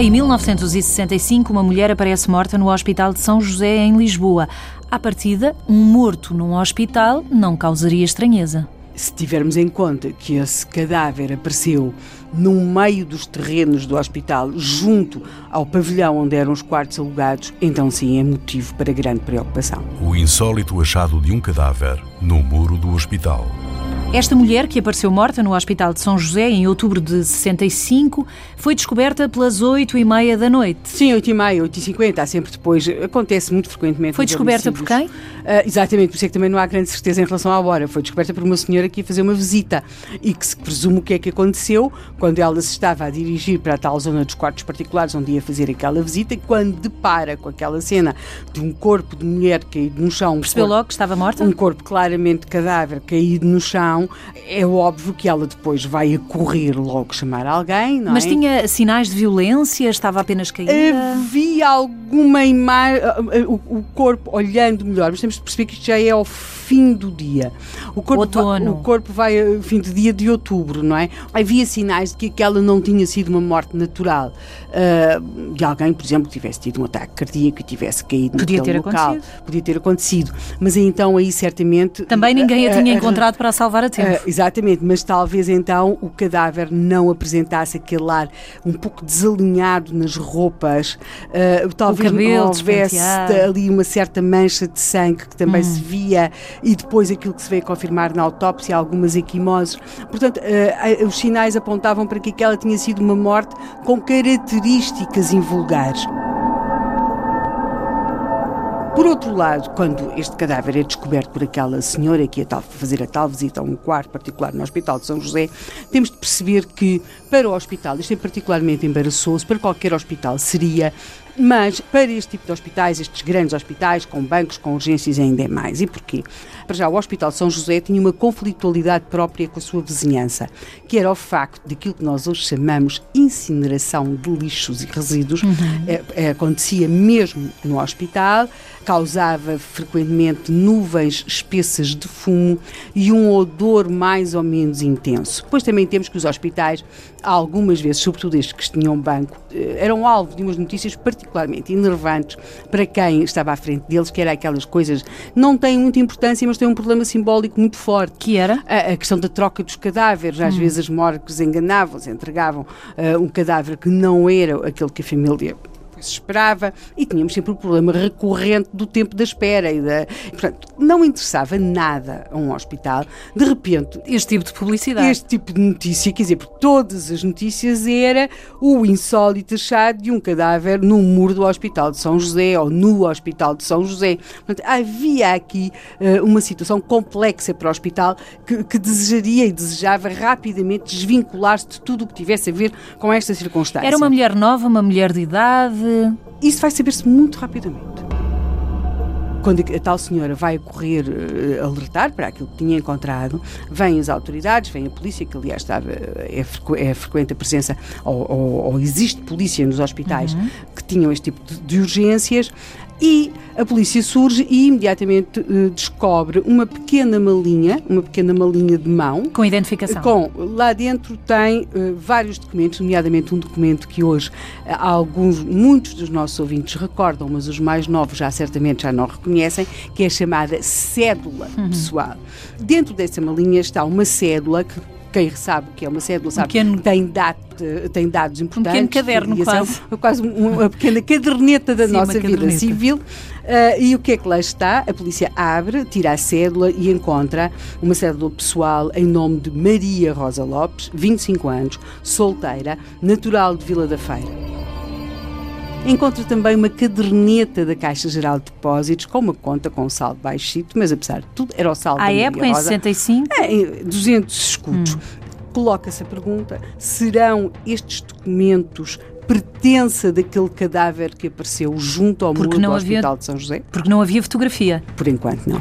Em 1965, uma mulher aparece morta no Hospital de São José, em Lisboa. À partida, um morto num hospital não causaria estranheza. Se tivermos em conta que esse cadáver apareceu no meio dos terrenos do hospital, junto ao pavilhão onde eram os quartos alugados, então sim é motivo para grande preocupação. O insólito achado de um cadáver no muro do hospital. Esta mulher, que apareceu morta no Hospital de São José em outubro de 65, foi descoberta pelas 8 e meia da noite. Sim, 8 e meia, 8 e 50, há sempre depois, acontece muito frequentemente. Foi descoberta por quem? Uh, exatamente, por isso é que também não há grande certeza em relação à hora. Foi descoberta por uma senhora que ia fazer uma visita e que se presume o que é que aconteceu quando ela se estava a dirigir para a tal zona dos quartos particulares onde ia fazer aquela visita, quando depara com aquela cena de um corpo de mulher caído no chão. Percebeu um corpo, logo que estava morta? Um corpo claramente cadáver caído no chão é óbvio que ela depois vai a correr logo chamar alguém, não Mas é? tinha sinais de violência? Estava apenas caída? Havia alguma imagem, o, o corpo olhando melhor, mas temos de perceber que isto já é ao fim do dia. O corpo, Outono. Vai, o corpo vai ao fim do dia de outubro, não é? Havia sinais de que aquela não tinha sido uma morte natural uh, de alguém, por exemplo, que tivesse tido um ataque cardíaco e tivesse caído Podia naquele ter local. Acontecido. Podia ter acontecido. Mas então aí certamente... Também ninguém a tinha encontrado para salvar a tempo. Uh, exatamente, mas talvez então o cadáver não apresentasse aquele ar um pouco desalinhado nas roupas, uh, talvez não houvesse ali uma certa mancha de sangue que também hum. se via e depois aquilo que se veio confirmar na autópsia, algumas equimoses. Portanto, uh, os sinais apontavam para que aquela tinha sido uma morte com características invulgares. Por outro lado, quando este cadáver é descoberto por aquela senhora que ia fazer a tal visita a um quarto particular no Hospital de São José, temos de perceber que para o hospital, isto é particularmente embaraçoso, para qualquer hospital seria mas para este tipo de hospitais, estes grandes hospitais, com bancos, com urgências, ainda é mais. E porquê? Para já, o Hospital São José tinha uma conflitualidade própria com a sua vizinhança, que era o facto daquilo que nós hoje chamamos incineração de lixos e resíduos. Uhum. É, é, acontecia mesmo no hospital, causava frequentemente nuvens espessas de fumo e um odor mais ou menos intenso. Depois também temos que os hospitais, algumas vezes, sobretudo estes que tinham banco, eh, eram alvo de umas notícias particularmente enervantes para quem estava à frente deles, que era aquelas coisas não têm muita importância, mas têm um problema simbólico muito forte. Que era? A, a questão da troca dos cadáveres. Às hum. vezes as morgues enganavam-se, entregavam uh, um cadáver que não era aquele que a família se esperava e tínhamos sempre o problema recorrente do tempo da espera e da, portanto, não interessava nada a um hospital, de repente este tipo de publicidade, este tipo de notícia, quer dizer, porque todas as notícias era o insólito achado de um cadáver no muro do Hospital de São José ou no Hospital de São José. Portanto, havia aqui uh, uma situação complexa para o hospital que, que desejaria e desejava rapidamente desvincular-se de tudo o que tivesse a ver com esta circunstância. Era uma mulher nova, uma mulher de idade isso vai saber-se muito rapidamente. Quando a tal senhora vai correr uh, alertar para aquilo que tinha encontrado, vêm as autoridades, vem a polícia, que aliás estava, é, é frequente a presença, ou, ou, ou, existe polícia nos hospitais uhum. Tinham este tipo de, de urgências, e a polícia surge e imediatamente uh, descobre uma pequena malinha, uma pequena malinha de mão. Com identificação. Com, lá dentro tem uh, vários documentos, nomeadamente um documento que hoje uh, alguns, muitos dos nossos ouvintes recordam, mas os mais novos já certamente já não reconhecem, que é a chamada cédula uhum. pessoal. Dentro dessa malinha está uma cédula que quem sabe o que é uma cédula sabe pequeno, tem, tem dados importantes. Um pequeno caderno, quase. quase uma pequena caderneta da Sim, nossa vida civil. Uh, e o que é que lá está? A polícia abre, tira a cédula e encontra uma cédula pessoal em nome de Maria Rosa Lopes, 25 anos, solteira, natural de Vila da Feira. Encontra também uma caderneta da Caixa Geral de Depósitos com uma conta com um saldo baixito, mas apesar de tudo era o saldo À época, em 65? É, 200 escudos. Hum. Coloca-se a pergunta, serão estes documentos pertença daquele cadáver que apareceu junto ao muro do Hospital de São José? Porque não havia fotografia. Por enquanto, não.